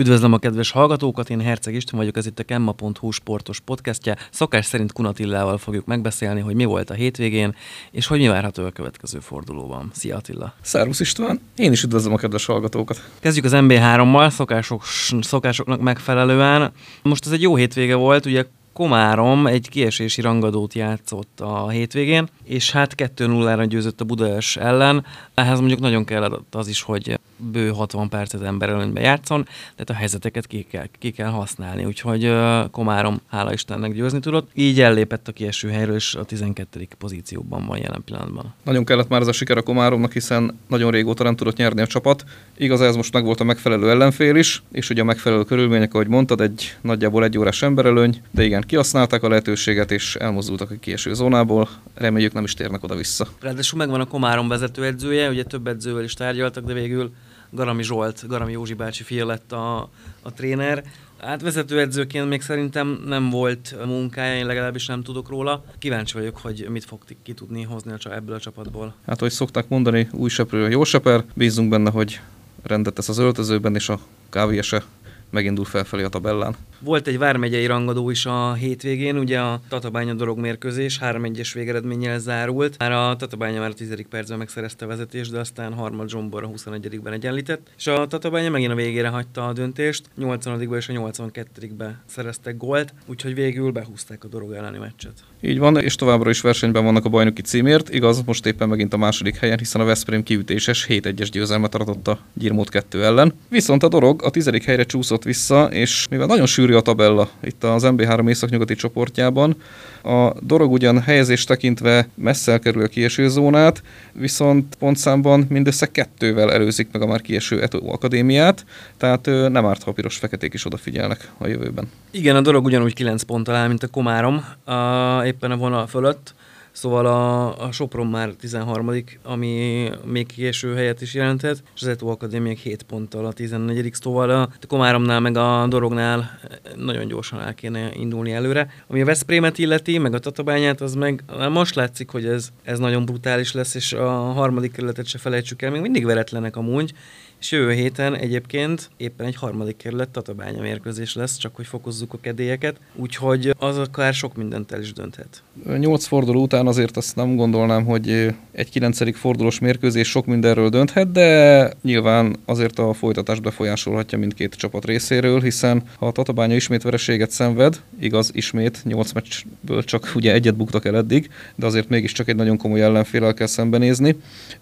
Üdvözlöm a kedves hallgatókat, én Herceg István vagyok, ez itt a Kemma.hu sportos podcastja. Szokás szerint Kunatillával fogjuk megbeszélni, hogy mi volt a hétvégén, és hogy mi várható a következő fordulóban. Szia Attila! Szervusz István! Én is üdvözlöm a kedves hallgatókat! Kezdjük az MB3-mal, szokások, szokásoknak megfelelően. Most ez egy jó hétvége volt, ugye Komárom egy kiesési rangadót játszott a hétvégén, és hát 2-0-ra győzött a Budaörs ellen. Ehhez mondjuk nagyon kellett az is, hogy bő 60 percet ember előnybe játszon, tehát a helyzeteket ki kell, ki kell használni. Úgyhogy Komárom, hála Istennek győzni tudott. Így ellépett a kieső helyről, és a 12. pozícióban van jelen pillanatban. Nagyon kellett már ez a siker a Komáromnak, hiszen nagyon régóta nem tudott nyerni a csapat. Igaz, ez most meg volt a megfelelő ellenfél is, és ugye a megfelelő körülmények, ahogy mondtad, egy nagyjából egy órás emberelőny, de igen, kihasználták a lehetőséget, és elmozdultak a kieső zónából. Reméljük nem is térnek oda-vissza. Ráadásul megvan a Komárom vezetőedzője, ugye több edzővel is tárgyaltak, de végül Garami Zsolt, Garami Józsi bácsi fia lett a, a tréner. Hát vezetőedzőként még szerintem nem volt munkája, én legalábbis nem tudok róla. Kíváncsi vagyok, hogy mit fog ki tudni hozni a, ebből a csapatból. Hát, hogy szokták mondani, új seprő, jó seper. Bízunk benne, hogy rendet tesz az öltözőben, és a kávése megindul felfelé a tabellán. Volt egy vármegyei rangadó is a hétvégén, ugye a Tatabánya dorog mérkőzés 3-1-es végeredménnyel zárult. Már a Tatabánya már a 10. percben megszerezte a vezetést, de aztán harmad Zsombor a 21-ben egyenlített. És a Tatabánya megint a végére hagyta a döntést, 80 és a 82-be szereztek gólt, úgyhogy végül behúzták a dorog elleni meccset. Így van, és továbbra is versenyben vannak a bajnoki címért. Igaz, most éppen megint a második helyen, hiszen a Veszprém kiütéses 7-1-es győzelmet aratott a Gyirmót 2 ellen. Viszont a dorog a tizedik helyre csúszott vissza, és mivel nagyon sűrű sűrű a tabella itt az MB3 északnyugati csoportjában. A dorog ugyan helyezés tekintve messze elkerül a kieső zónát, viszont pontszámban mindössze kettővel előzik meg a már kieső Eto Akadémiát, tehát nem árt, ha piros-feketék is odafigyelnek a jövőben. Igen, a dorog ugyanúgy 9 ponttal áll, mint a Komárom, a, éppen a vonal fölött. Szóval a, a Sopron már 13 ami még késő helyet is jelentett, és az Eto Akadémiák 7 ponttal a 14 szóval a Komáromnál meg a Dorognál nagyon gyorsan el kéne indulni előre. Ami a Veszprémet illeti, meg a Tatabányát, az meg most látszik, hogy ez, ez nagyon brutális lesz, és a harmadik kerületet se felejtsük el, még mindig veretlenek amúgy, és jövő héten egyébként éppen egy harmadik kerület Tatabánya mérkőzés lesz, csak hogy fokozzuk a kedélyeket, úgyhogy az akár sok mindent el is dönthet. Nyolc forduló után azért azt nem gondolnám, hogy egy kilencedik fordulós mérkőzés sok mindenről dönthet, de nyilván azért a folytatás befolyásolhatja mindkét csapat részéről, hiszen ha a Tatabánya ismét vereséget szenved, igaz, ismét, nyolc meccsből csak ugye egyet buktak el eddig, de azért mégiscsak egy nagyon komoly ellenfélel kell szembenézni,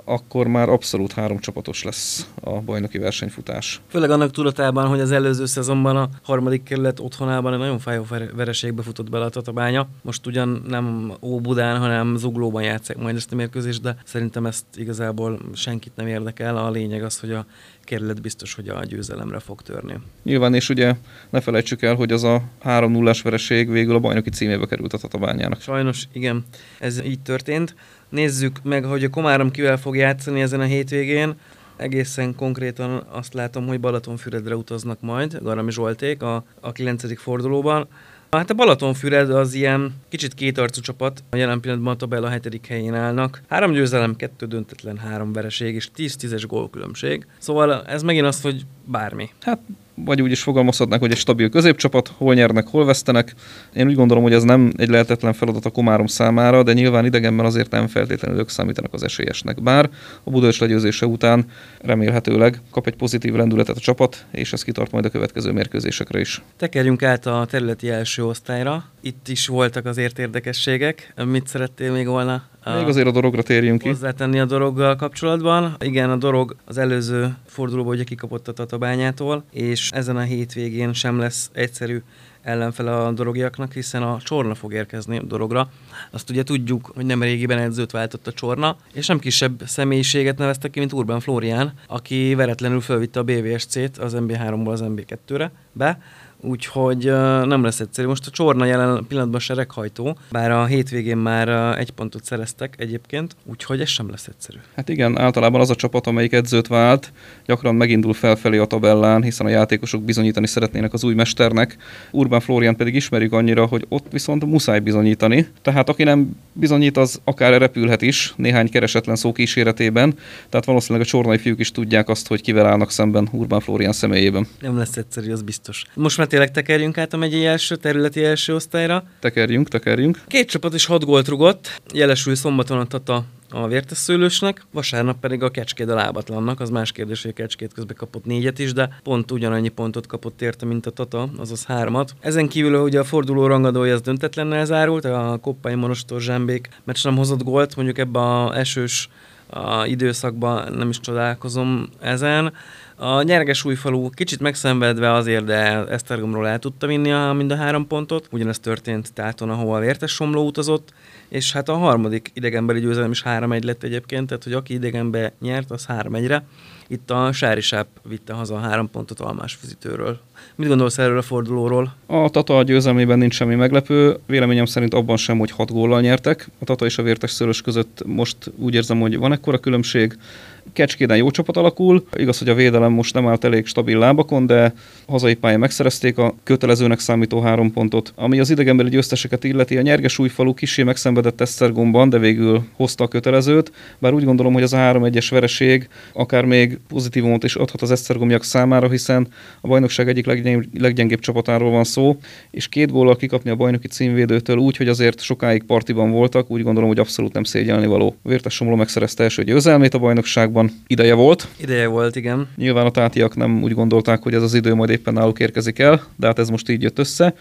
akkor már abszolút három csapatos lesz a bajnoki versenyfutás. Főleg annak tudatában, hogy az előző szezonban a harmadik kerület otthonában egy nagyon fájó vereségbe futott bele a Tatabánya. Most ugyan nem Óbudán, hanem Zuglóban játszák majd ezt a mérkőzést, de szerintem ezt igazából senkit nem érdekel. A lényeg az, hogy a kerület biztos, hogy a győzelemre fog törni. Nyilván, és ugye ne felejtsük el, hogy az a 3-0-as vereség végül a bajnoki címébe került a Tatabányának. Sajnos, igen, ez így történt. Nézzük meg, hogy a Komárom kivel fog játszani ezen a hétvégén egészen konkrétan azt látom, hogy Balatonfüredre utaznak majd, Garami Zsolték a, a 9. fordulóban. Hát a Balatonfüred az ilyen kicsit kétarcú csapat, a jelen pillanatban a tabella hetedik helyén állnak. Három győzelem, kettő döntetlen, három vereség és 10-10-es gólkülönbség. Szóval ez megint az, hogy bármi. Hát vagy úgy is fogalmazhatnak, hogy egy stabil középcsapat, hol nyernek, hol vesztenek. Én úgy gondolom, hogy ez nem egy lehetetlen feladat a Komárom számára, de nyilván idegenben azért nem feltétlenül ők számítanak az esélyesnek. Bár a Budapest legyőzése után remélhetőleg kap egy pozitív lendületet a csapat, és ez kitart majd a következő mérkőzésekre is. Tekerjünk át a területi első osztályra. Itt is voltak azért érdekességek. Mit szerettél még volna még azért a dorogra térjünk ki. Hozzátenni a doroggal kapcsolatban. Igen, a dorog az előző fordulóban ugye kikapott a Tatabányától, és ezen a hétvégén sem lesz egyszerű ellenfele a dorogiaknak, hiszen a Csorna fog érkezni a dorogra. Azt ugye tudjuk, hogy nem régiben edzőt váltott a Csorna, és nem kisebb személyiséget neveztek ki, mint Urban Florián, aki veretlenül fölvitte a BVSC-t az MB3-ból az MB2-re be, úgyhogy nem lesz egyszerű. Most a Csorna jelen pillanatban sereghajtó, bár a hétvégén már egy pontot szereztek egyébként, úgyhogy ez sem lesz egyszerű. Hát igen, általában az a csapat, amelyik edzőt vált, gyakran megindul felfelé a tabellán, hiszen a játékosok bizonyítani szeretnének az új mesternek. Urbán Florian pedig ismerjük annyira, hogy ott viszont muszáj bizonyítani. Tehát aki nem bizonyít, az akár repülhet is néhány keresetlen szó kíséretében. Tehát valószínűleg a csornai fiúk is tudják azt, hogy kivel állnak szemben Urbán Florian személyében. Nem lesz egyszerű, az biztos. Most már tényleg tekerjünk át a megyei első, területi első osztályra. Tekerjünk, tekerjünk. Két csapat is hat gólt rugott, jelesül szombaton a Tata a vértesszőlősnek, vasárnap pedig a Kecskét a lábatlannak, az más kérdés, hogy a Kecskét közben kapott négyet is, de pont ugyanannyi pontot kapott érte, mint a Tata, azaz hármat. Ezen kívül ugye a forduló rangadója az döntetlennel zárult, a Koppai Monostor Zsámbék meccs nem hozott gólt, mondjuk ebbe a esős a időszakban nem is csodálkozom ezen. A nyerges újfalú kicsit megszenvedve azért, de Esztergomról el tudta vinni a, mind a három pontot. Ugyanezt történt Táton, ahol a Vértes Somló utazott, és hát a harmadik idegenbeli győzelem is 3-1 lett egyébként, tehát hogy aki idegenbe nyert, az 3-1-re. Itt a Sári Sáp vitte haza a három pontot Almás fizitőről. Mit gondolsz erről a fordulóról? A Tata győzelmében nincs semmi meglepő. Véleményem szerint abban sem, hogy hat góllal nyertek. A Tata és a Vértes Szörös között most úgy érzem, hogy van ekkora különbség. Kecskéden jó csapat alakul. Igaz, hogy a védelem most nem állt elég stabil lábakon, de hazai pályán megszerezték a kötelezőnek számító három pontot. Ami az idegenbeli győzteseket illeti, a nyerges újfalu kisé megszenvedett Esztergomban, de végül hozta a kötelezőt. Bár úgy gondolom, hogy az a 3-1-es vereség akár még pozitívumot is adhat az Esztergomiak számára, hiszen a bajnokság egyik leggyengébb, leggyengébb csapatáról van szó, és két góllal kikapni a bajnoki címvédőtől úgy, hogy azért sokáig partiban voltak, úgy gondolom, hogy abszolút nem szégyelni való. Vértes Somló megszerezte első győzelmét a bajnokságban. Ideje volt. Ideje volt, igen. Nyilván a tátiak nem úgy gondolták, hogy ez az idő majd éppen náluk érkezik el, de hát ez most így jött össze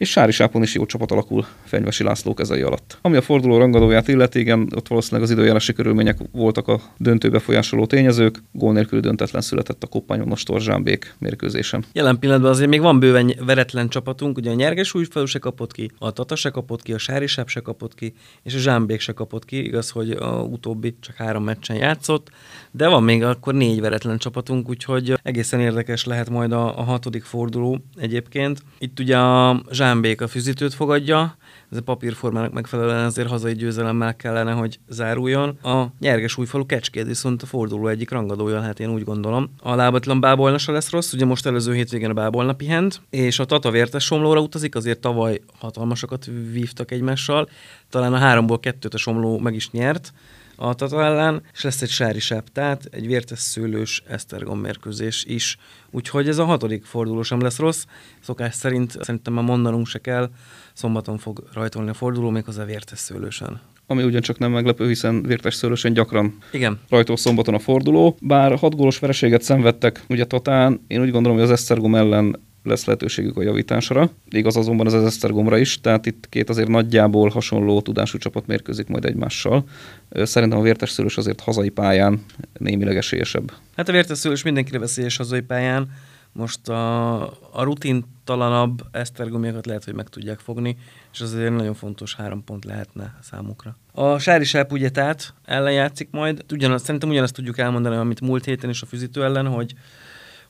és Sári Sápon is jó csapat alakul Fenyvesi László kezei alatt. Ami a forduló rangadóját illeti, igen, ott valószínűleg az időjárási körülmények voltak a döntő befolyásoló tényezők, gól nélkül döntetlen született a Koppányonos Torzsámbék mérkőzésen. Jelen pillanatban azért még van bőven veretlen csapatunk, ugye a Nyerges újfalu se kapott ki, a Tata se kapott ki, a Sári Sáp se kapott ki, és a Zsámbék se kapott ki, igaz, hogy a utóbbi csak három meccsen játszott, de van még akkor négy veretlen csapatunk, úgyhogy egészen érdekes lehet majd a, a hatodik forduló egyébként. Itt ugye a Zsámbék a füzítőt fogadja, ez a papírformának megfelelően azért hazai győzelemmel kellene, hogy záruljon. A nyerges újfalu kecskét viszont a forduló egyik rangadója, hát én úgy gondolom. A lábatlan bábolna se lesz rossz, ugye most előző hétvégén a bábolna pihent, és a Tata vértes somlóra utazik, azért tavaly hatalmasokat vívtak egymással, talán a háromból kettőt a somló meg is nyert, a Tata ellen, és lesz egy sári tehát egy vértes szőlős Esztergom mérkőzés is. Úgyhogy ez a hatodik forduló sem lesz rossz. Szokás szerint szerintem már mondanunk se kell, szombaton fog rajtolni a forduló, méghozzá vértes szőlősen ami ugyancsak nem meglepő, hiszen vértes szőlősen gyakran Igen. rajtól szombaton a forduló. Bár hat gólos vereséget szenvedtek ugye Tatán, én úgy gondolom, hogy az Esztergom ellen lesz lehetőségük a javításra. Igaz azonban az Esztergomra is, tehát itt két azért nagyjából hasonló tudású csapat mérkőzik majd egymással. Szerintem a vértes szőlős azért hazai pályán némileg esélyesebb. Hát a vértes szőlős mindenkire veszélyes hazai pályán. Most a, a rutintalanabb esztergomiakat lehet, hogy meg tudják fogni, és az azért nagyon fontos három pont lehetne számukra. A Sári Sáp ugye tehát ellen játszik majd. Ugyanaz, szerintem ugyanazt tudjuk elmondani, amit múlt héten is a fűzítő ellen, hogy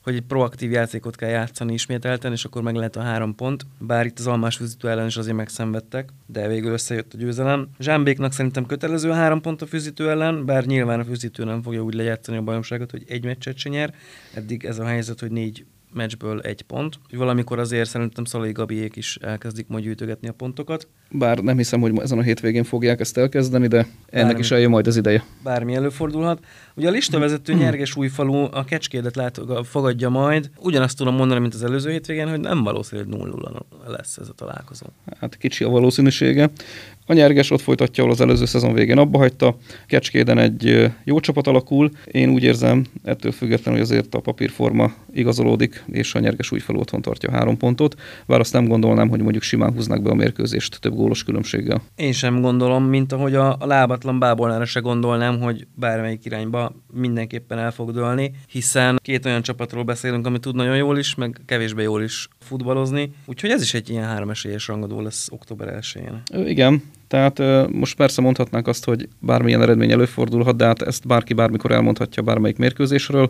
hogy egy proaktív játékot kell játszani ismételten, és akkor meg lehet a három pont. Bár itt az almás fűzítő ellen is azért megszenvedtek, de végül összejött a győzelem. Zsámbéknak szerintem kötelező a három pont a fűzítő ellen, bár nyilván a fűzítő nem fogja úgy lejátszani a bajnokságot, hogy egy meccset se nyer. Eddig ez a helyzet, hogy négy meccsből egy pont. Valamikor azért szerintem Szalai Gabiék is elkezdik majd gyűjtögetni a pontokat. Bár nem hiszem, hogy ezen a hétvégén fogják ezt elkezdeni, de ennek Bármi, is eljön majd az ideje. Bármi előfordulhat. Ugye a listavezető Nyerges újfalu a kecskédet lát, fogadja majd. Ugyanazt tudom mondani, mint az előző hétvégén, hogy nem valószínű, hogy 0 lesz ez a találkozó. Hát kicsi a valószínűsége. A nyerges ott folytatja, ahol az előző szezon végén abba hagyta. Kecskéden egy jó csapat alakul. Én úgy érzem, ettől függetlenül, hogy azért a papírforma igazolódik, és a nyerges újfalu otthon tartja három pontot. Bár azt nem gondolnám, hogy mondjuk simán húznak be a mérkőzést több gólos különbséggel. Én sem gondolom, mint ahogy a, a lábatlan bábolnára se gondolnám, hogy bármelyik irányba mindenképpen el fog dőlni, hiszen két olyan csapatról beszélünk, ami tud nagyon jól is, meg kevésbé jól is futballozni. Úgyhogy ez is egy ilyen három esélyes rangadó lesz október 1-én. Igen, Tehát most persze mondhatnánk azt, hogy bármilyen eredmény előfordulhat, de hát ezt bárki bármikor elmondhatja bármelyik mérkőzésről.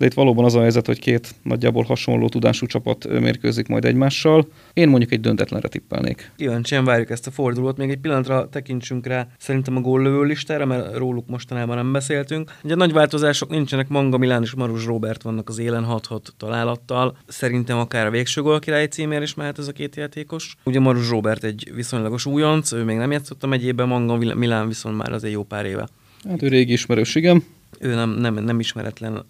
De itt valóban az a helyzet, hogy két nagyjából hasonló tudású csapat mérkőzik majd egymással. Én mondjuk egy döntetlenre tippelnék. Kíváncsian várjuk ezt a fordulót. Még egy pillanatra tekintsünk rá szerintem a góllövő listára, mert róluk mostanában nem beszéltünk. Ugye nagy változások nincsenek, Manga Milán és Marus Robert vannak az élen 6-6 találattal. Szerintem akár a végső gólkirály címér is mehet ez a két játékos. Ugye Marus Robert egy viszonylagos újonc, ő még nem játszott a megyében, Manga Milán viszont már azért jó pár éve. Hát ő régi ismerős, igen. Ő nem, nem, nem ismeretlen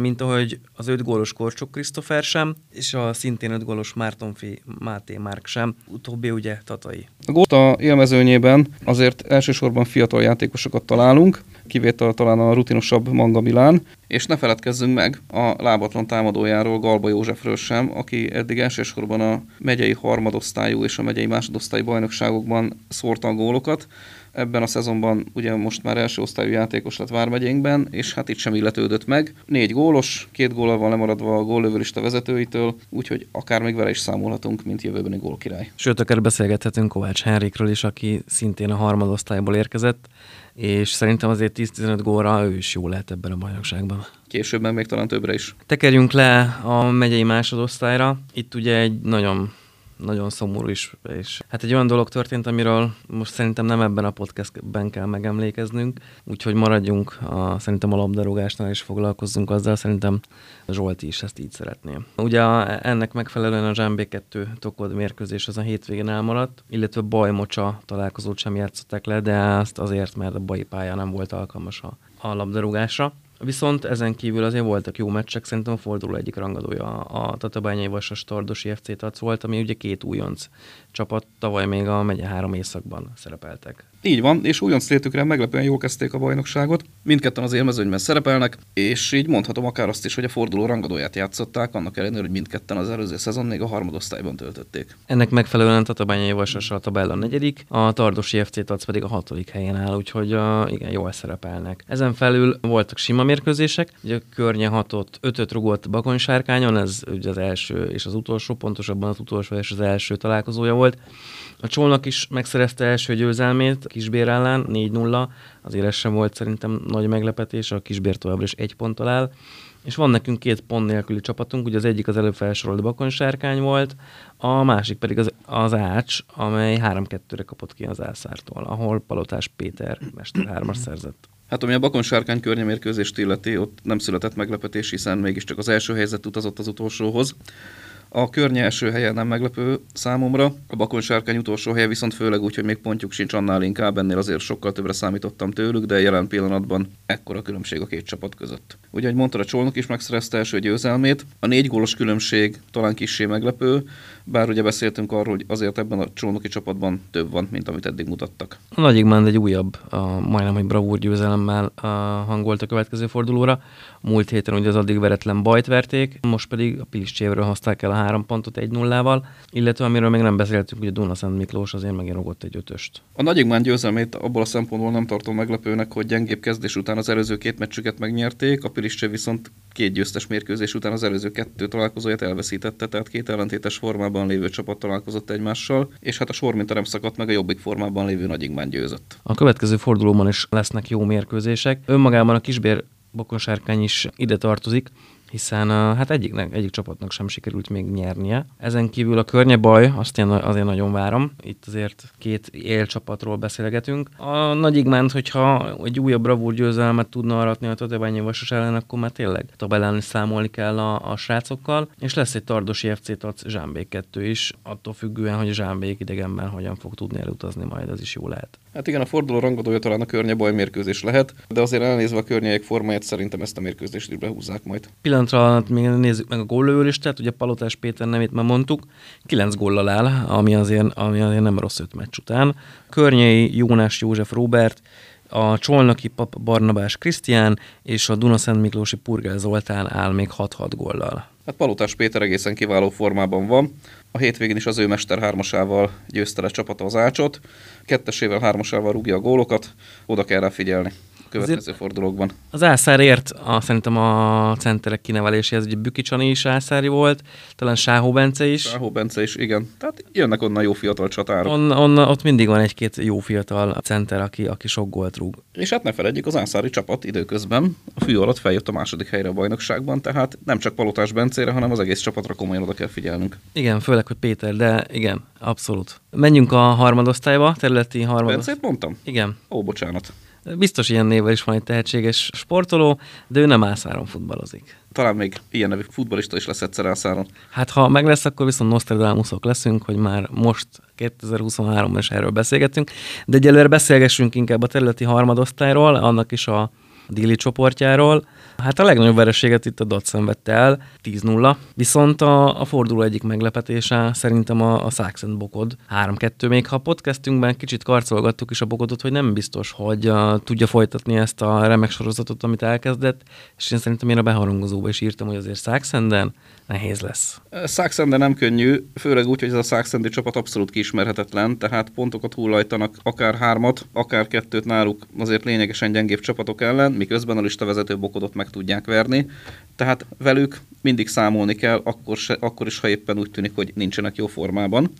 mint ahogy az öt gólos Korcsok Krisztofer sem, és a szintén öt gólos Mártonfi Máté Márk sem, utóbbi ugye Tatai. A Góta élmezőnyében azért elsősorban fiatal játékosokat találunk, kivétel talán a rutinosabb Manga Milán, és ne feledkezzünk meg a lábatlan támadójáról, Galba Józsefről sem, aki eddig elsősorban a megyei harmadosztályú és a megyei másodosztályú bajnokságokban szórta a gólokat, ebben a szezonban ugye most már első osztályú játékos lett Vármegyénkben, és hát itt sem illetődött meg. Négy gólos, két góllal van lemaradva a góllövőlista vezetőitől, úgyhogy akár még vele is számolhatunk, mint jövőbeni gólkirály. Sőt, akár beszélgethetünk Kovács Henrikről is, aki szintén a harmadosztályból érkezett, és szerintem azért 10-15 góra ő is jó lehet ebben a bajnokságban. Későbben még talán többre is. Tekerjünk le a megyei másodosztályra. Itt ugye egy nagyon nagyon szomorú is. És hát egy olyan dolog történt, amiről most szerintem nem ebben a podcastben kell megemlékeznünk, úgyhogy maradjunk a, szerintem a labdarúgásnál és foglalkozzunk azzal, szerintem Zsolti is ezt így szeretné. Ugye ennek megfelelően a Zsámbé 2 Tokod mérkőzés az a hétvégén elmaradt, illetve Bajmocsa találkozót sem játszották le, de ezt azért, mert a baj pálya nem volt alkalmas a, a labdarúgásra. Viszont ezen kívül azért voltak jó meccsek, szerintem a forduló egyik rangadója a Tatabányai Vasas Tardosi FC Tac volt, ami ugye két újonc csapat, tavaly még a megye három éjszakban szerepeltek. Így van, és újonc létükre meglepően jól kezdték a bajnokságot. Mindketten az élmezőnyben szerepelnek, és így mondhatom akár azt is, hogy a forduló rangadóját játszották, annak ellenére, hogy mindketten az előző szezon még a harmadosztályban töltötték. Ennek megfelelően Tatabányai Vasas a tabella negyedik, a Tardosi FC Tac pedig a hatodik helyen áll, úgyhogy uh, igen, jól szerepelnek. Ezen felül voltak sima mérkőzések, ugye a környe hatott, ötöt rugott Bakony ez ugye az első és az utolsó, pontosabban az utolsó és az első találkozója volt. A Csolnak is megszerezte első győzelmét a Kisbér ellen, 4-0, azért ez sem volt szerintem nagy meglepetés, a Kisbér továbbra is egy ponttal áll. És van nekünk két pont nélküli csapatunk, ugye az egyik az előbb felsorolt Bakonsárkány volt, a másik pedig az, az Ács, amely 3-2-re kapott ki az Elszártól, ahol Palotás Péter mester hármas szerzett. Hát ami a Bakon sárkány környemérkőzést illeti, ott nem született meglepetés, hiszen mégiscsak az első helyzet utazott az utolsóhoz. A környe első helye nem meglepő számomra, a Bakon sárkány utolsó helye viszont főleg úgy, hogy még pontjuk sincs annál inkább, ennél azért sokkal többre számítottam tőlük, de jelen pillanatban ekkora különbség a két csapat között. Ugye, ahogy mondta, a Csolnok is megszerezte első győzelmét, a négy gólos különbség talán kissé meglepő, bár ugye beszéltünk arról, hogy azért ebben a csónoki csapatban több van, mint amit eddig mutattak. A Nagyigmán egy újabb, a, majdnem egy bravúr győzelemmel a, hangolt a következő fordulóra. Múlt héten ugye az addig veretlen bajt verték, most pedig a Piliscsévről hozták el a három pontot egy nullával, illetve amiről még nem beszéltünk, ugye Duna Szent Miklós azért megint rogott egy ötöst. A Nagyigmán győzelmét abból a szempontból nem tartom meglepőnek, hogy gyengébb kezdés után az előző két meccsüket megnyerték, a Piliscsé viszont két győztes mérkőzés után az előző kettő találkozóját elveszítette, tehát két ellentétes formában lévő csapat találkozott egymással, és hát a sor mint nem szakadt meg, a jobbik formában lévő Nagyigmán győzött. A következő fordulóban is lesznek jó mérkőzések. Önmagában a Kisbér Bokonsárkány is ide tartozik, hiszen hát egyiknek, egyik csapatnak sem sikerült még nyernie. Ezen kívül a környe baj, azt én azért nagyon várom. Itt azért két élcsapatról beszélgetünk. A Nagy Igmánt, hogyha egy újabb bravúr győzelmet tudna aratni a Tatabányi Vasas ellen, akkor már tényleg tabellán is számolni kell a, a srácokkal, és lesz egy Tardosi FC Tac Zsámbék 2 is, attól függően, hogy a Zsámbék idegenben hogyan fog tudni elutazni, majd az is jó lehet. Hát igen, a forduló rangadója talán a környe baj mérkőzés lehet, de azért elnézve a környék formáját szerintem ezt a mérkőzést is behúzzák majd pillanatra még nézzük meg a góllövőlistát, ugye Palotás Péter nevét már mondtuk, 9 góllal áll, ami azért, ami azért nem rossz öt meccs után. Környei Jónás József Robert, a Csolnoki Pap Barnabás Krisztián és a Dunaszent Miklósi Purgel Zoltán áll még 6-6 góllal. Hát Palotás Péter egészen kiváló formában van. A hétvégén is az ő mester hármasával győzte le csapata az ácsot. Kettesével, hármasával rúgja a gólokat. Oda kell rá figyelni. Következő Azért fordulókban. Az Ászár ért a, szerintem a centerek kineveléséhez, ugye Bükicsani is Ászári volt, talán Sáhó Bence is. Sáhó Bence is, igen. Tehát jönnek onnan jó fiatal csatárok. On, on, ott mindig van egy-két jó fiatal center, aki, aki sok gólt rúg. És hát ne felejtjük, az Ászári csapat időközben a fű alatt feljött a második helyre a bajnokságban, tehát nem csak Palotás Bencére, hanem az egész csapatra komolyan oda kell figyelnünk. Igen, főleg, hogy Péter, de igen, abszolút. Menjünk a harmadosztályba, területi harmadosztályba. Bencét mondtam? Igen. Ó, bocsánat. Biztos ilyen névvel is van egy tehetséges sportoló, de ő nem ászáron futballozik. Talán még ilyen nevű futbalista is lesz egyszer ászáron. Hát ha meg lesz, akkor viszont Nostradamusok leszünk, hogy már most 2023-ban is erről beszélgetünk. De egyelőre beszélgessünk inkább a területi harmadosztályról, annak is a Dili csoportjáról. Hát a legnagyobb vereséget itt a DOT szenvedte el, 10-0. Viszont a, a forduló egyik meglepetése szerintem a, a Saxon Bokod 3-2. Még ha a podcastünkben kicsit karcolgattuk is a Bokodot, hogy nem biztos, hogy uh, tudja folytatni ezt a remek sorozatot, amit elkezdett, és én szerintem én a beharangozóba is írtam, hogy azért Saxenden nehéz lesz. Saxende nem könnyű, főleg úgy, hogy ez a Saxendi csapat abszolút kiismerhetetlen, tehát pontokat hullajtanak akár hármat, akár kettőt náluk azért lényegesen gyengébb csapatok ellen, miközben a lista vezető Bokodot meg tudják verni. Tehát velük mindig számolni kell, akkor, se, akkor is, ha éppen úgy tűnik, hogy nincsenek jó formában.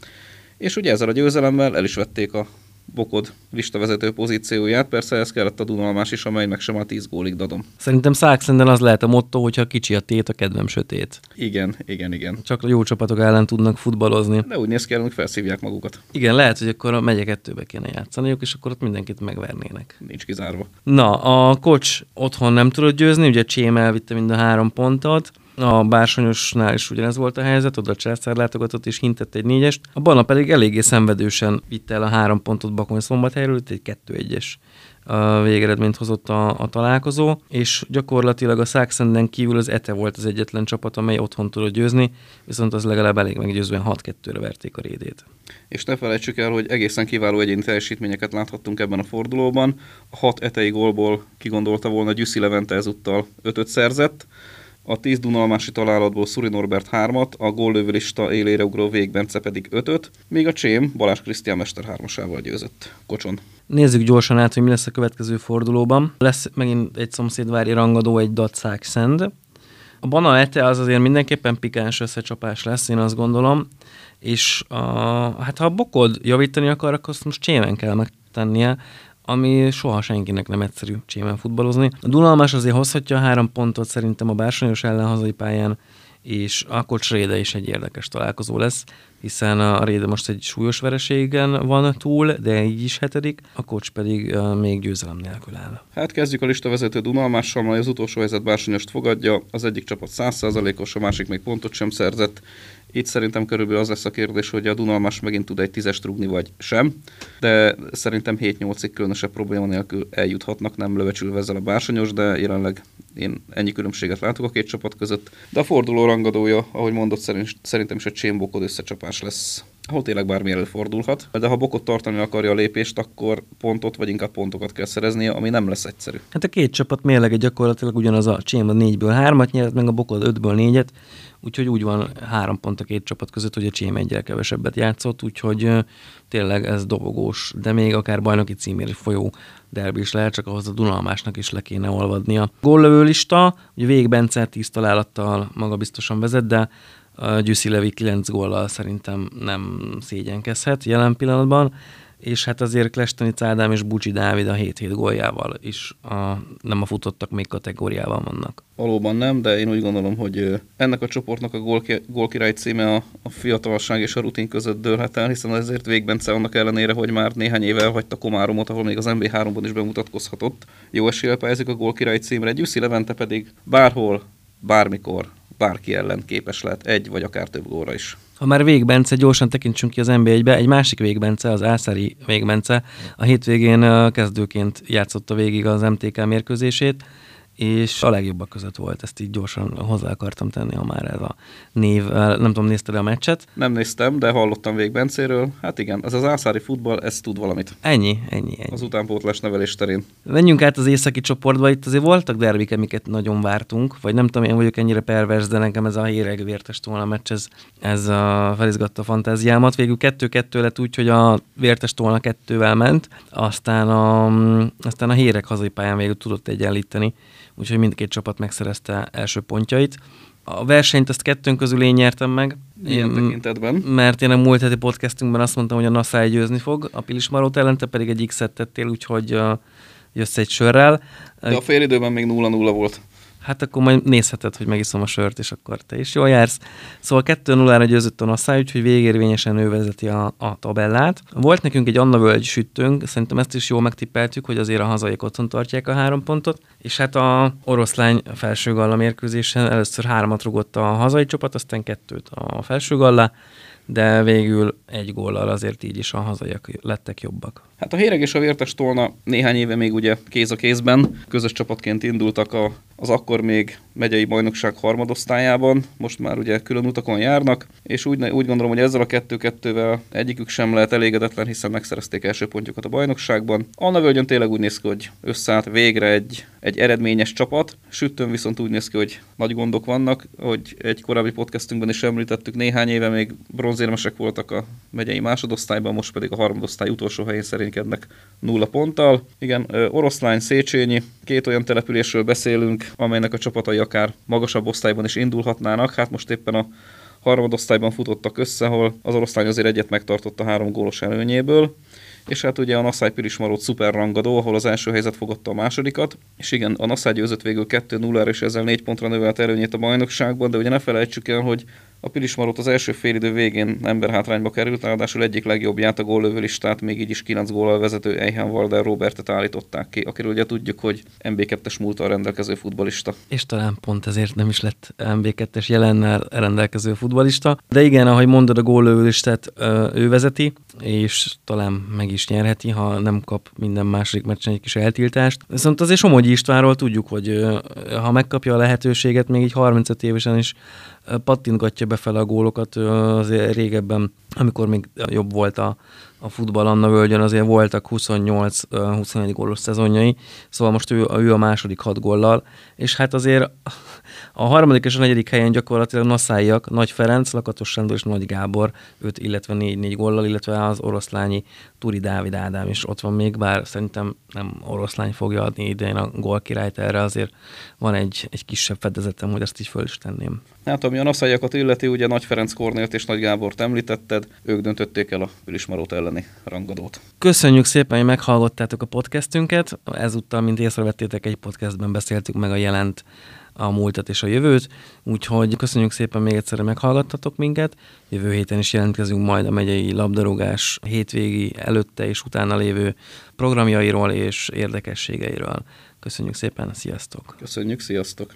És ugye ezzel a győzelemmel el is vették a Bokod listavezető pozícióját. Persze ez kellett a Dunalmás is, amely meg sem a 10 gólig dadom. Szerintem Szákszenden az lehet a motto, hogyha kicsi a tét, a kedvem sötét. Igen, igen, igen. Csak a jó csapatok ellen tudnak futballozni. De úgy néz ki, hogy felszívják magukat. Igen, lehet, hogy akkor a megye kettőbe kéne játszaniuk, és akkor ott mindenkit megvernének. Nincs kizárva. Na, a kocs otthon nem tudott győzni, ugye Csém elvitte mind a három pontot. A Bársonyosnál is ugyanez volt a helyzet, oda a Császár látogatott és hintett egy négyest. A Bana pedig eléggé szenvedősen vitte el a három pontot Bakony szombathelyről, itt egy kettő egyes végeredményt hozott a, a találkozó, és gyakorlatilag a Saxenden kívül az ETE volt az egyetlen csapat, amely otthon tudott győzni, viszont az legalább elég meggyőzően 6-2-re verték a rédét. És ne felejtsük el, hogy egészen kiváló egyéni teljesítményeket láthattunk ebben a fordulóban. A hat etei gólból kigondolta volna Gyuszi Levente ezúttal 5 szerzett, a 10 Dunalmási találatból Szuri Norbert 3-at, a góllövőlista élére ugró Végbence pedig 5 míg a Csém Balázs Krisztián Mester 3 győzött Kocson. Nézzük gyorsan át, hogy mi lesz a következő fordulóban. Lesz megint egy szomszédvári rangadó, egy Dacák Szend. A Bana Ete az azért mindenképpen pikáns összecsapás lesz, én azt gondolom. És a, hát ha a Bokod javítani akar, akkor azt most csémen kell megtennie ami soha senkinek nem egyszerű csémen futballozni. A Dunalmás azért hozhatja a három pontot szerintem a Bársonyos ellen hazai pályán, és a Kocs Réde is egy érdekes találkozó lesz, hiszen a Réde most egy súlyos vereségen van túl, de így is hetedik, a Kocs pedig még győzelem nélkül áll. Hát kezdjük a listavezető Dunalmással, majd az utolsó helyzet Bársonyost fogadja, az egyik csapat 100%-os, a másik még pontot sem szerzett, itt szerintem körülbelül az lesz a kérdés, hogy a Dunalmas megint tud egy tízest rugni, vagy sem, de szerintem 7-8-ig különösebb probléma nélkül eljuthatnak, nem lövecsülve ezzel a bársonyos, de jelenleg én ennyi különbséget látok a két csapat között. De a forduló rangadója, ahogy mondott, szerintem is egy csémbokod összecsapás lesz ahol tényleg bármi előfordulhat. De ha Bokot tartani akarja a lépést, akkor pontot, vagy inkább pontokat kell szereznie, ami nem lesz egyszerű. Hát a két csapat mérlege gyakorlatilag ugyanaz a Csém a 4-ből 3-at nyert, meg a Bokot 5-ből 4-et, úgyhogy úgy van három pont a két csapat között, hogy a Csém egyel kevesebbet játszott, úgyhogy tényleg ez dobogós, de még akár bajnoki címért folyó derbi is lehet, csak ahhoz a Dunalmásnak is le kéne olvadnia. Góllövő lista, ugye Vég Bence 10 találattal maga biztosan vezet, de Gyuszi Levi 9 góllal szerintem nem szégyenkezhet jelen pillanatban, és hát azért Klestoni Cádám és Bucsi Dávid a 7-7 góljával is a, nem a futottak még kategóriában vannak. Valóban nem, de én úgy gondolom, hogy ennek a csoportnak a gólkirály címe a, a fiatalság és a rutin között dőlhet el, hiszen ezért Végbence annak ellenére, hogy már néhány éve elhagyta Komáromot, ahol még az MB3-ban is bemutatkozhatott. Jó eséllyel pályázik a gólkirály címre, Gyuszi Levente pedig bárhol, bármikor bárki ellen képes lehet egy vagy akár több góra is. Ha már Végbence, gyorsan tekintsünk ki az NB1-be, egy másik Végbence, az Ászári Végbence. A hétvégén kezdőként játszotta végig az MTK mérkőzését, és a legjobbak között volt, ezt így gyorsan hozzá akartam tenni, ha már ez a név, nem tudom, nézted a meccset? Nem néztem, de hallottam Vég Bencéről. Hát igen, ez az ászári futball, ez tud valamit. Ennyi, ennyi, ennyi. Az utánpótlás nevelés terén. Menjünk át az északi csoportba, itt azért voltak derbik, amiket nagyon vártunk, vagy nem tudom, én vagyok ennyire pervers, de nekem ez a héreg vértes tolna meccs, ez, ez a, felizgatta a fantáziámat. Végül 2-2 lett úgy, hogy a vértes tolna kettővel ment, aztán a, aztán a héreg hazai pályán végül tudott egyenlíteni úgyhogy mindkét csapat megszerezte első pontjait. A versenyt azt kettőn közül én nyertem meg. Ilyen tekintetben. Mert én a múlt heti podcastünkben azt mondtam, hogy a NASA győzni fog, a Pilismarót ellen, te pedig egy X-et tettél, úgyhogy uh, jössz egy sörrel. De a fél időben még 0-0 volt hát akkor majd nézheted, hogy megiszom a sört, és akkor te is jól jársz. Szóval 2-0-ra győzött a Nassau, úgyhogy végérvényesen ő vezeti a, a tabellát. Volt nekünk egy Anna Völgy sütőnk, szerintem ezt is jól megtippeltük, hogy azért a hazaiak otthon tartják a három pontot, és hát a oroszlány felső galla mérkőzésen először háromat rugott a hazai csapat, aztán kettőt a felső galla, de végül egy góllal azért így is a hazaiak lettek jobbak. Hát a Héreg és a Vértes Tolna néhány éve még ugye kéz a kézben, közös csapatként indultak a, az akkor még megyei bajnokság harmadosztályában, most már ugye külön utakon járnak, és úgy, úgy gondolom, hogy ezzel a kettő-kettővel egyikük sem lehet elégedetlen, hiszen megszerezték első pontjukat a bajnokságban. Anna Völgyön tényleg úgy néz ki, hogy összeállt végre egy, egy eredményes csapat, sütőn viszont úgy néz ki, hogy nagy gondok vannak, hogy egy korábbi podcastünkben is említettük, néhány éve még bronzérmesek voltak a megyei másodosztályban, most pedig a harmadosztály utolsó helyén szerénykednek nulla ponttal. Igen, Oroszlány, Széchenyi, két olyan településről beszélünk, amelynek a csapatai akár magasabb osztályban is indulhatnának. Hát most éppen a harmadosztályban futottak össze, ahol az oroszlány azért egyet megtartott a három gólos előnyéből és hát ugye a Nassai Pirismarót szuper rangadó, ahol az első helyzet fogadta a másodikat, és igen, a Nassai győzött végül 2-0-ra, és ezzel 4 pontra növelt előnyét a bajnokságban, de ugye ne felejtsük el, hogy a Pilismarót az első félidő végén hátrányba került, ráadásul egyik legjobbját a góllövő listát, még így is 9 góllal vezető Eichen Walder Robertet állították ki, akiről ugye tudjuk, hogy MB2-es múltal rendelkező futbalista. És talán pont ezért nem is lett MB2-es jelennel rendelkező futbalista. De igen, ahogy mondod, a góllövő listát ő vezeti, és talán meg is nyerheti, ha nem kap minden második meccsen egy kis eltiltást. Viszont azért Somogyi Istvánról tudjuk, hogy ha megkapja a lehetőséget, még így 35 évesen is pattintgatja befele a gólokat, azért régebben, amikor még jobb volt a, a futball Anna Völgyön, azért voltak 28-21 gólos szezonjai, szóval most ő, ő a második hat góllal, és hát azért a harmadik és a negyedik helyen gyakorlatilag Naszáiak, Nagy Ferenc, Lakatos Sándor és Nagy Gábor, 5, illetve 4-4 góllal, illetve az oroszlányi Turi Dávid Ádám is ott van még, bár szerintem nem oroszlány fogja adni idején a gólkirályt, erre azért van egy, egy kisebb fedezetem, hogy ezt így föl is tenném. Hát ami a naszáiakat illeti, ugye Nagy Ferenc Kornélt és Nagy Gábort említetted, ők döntötték el a Pilismarót elleni rangadót. Köszönjük szépen, hogy meghallgattátok a podcastünket. Ezúttal, mint észrevettétek, egy podcastben beszéltük meg a jelent a múltat és a jövőt, úgyhogy köszönjük szépen még egyszer, meghallgattatok minket. Jövő héten is jelentkezünk majd a megyei labdarúgás hétvégi előtte és utána lévő programjairól és érdekességeiről. Köszönjük szépen, sziasztok! Köszönjük, sziasztok!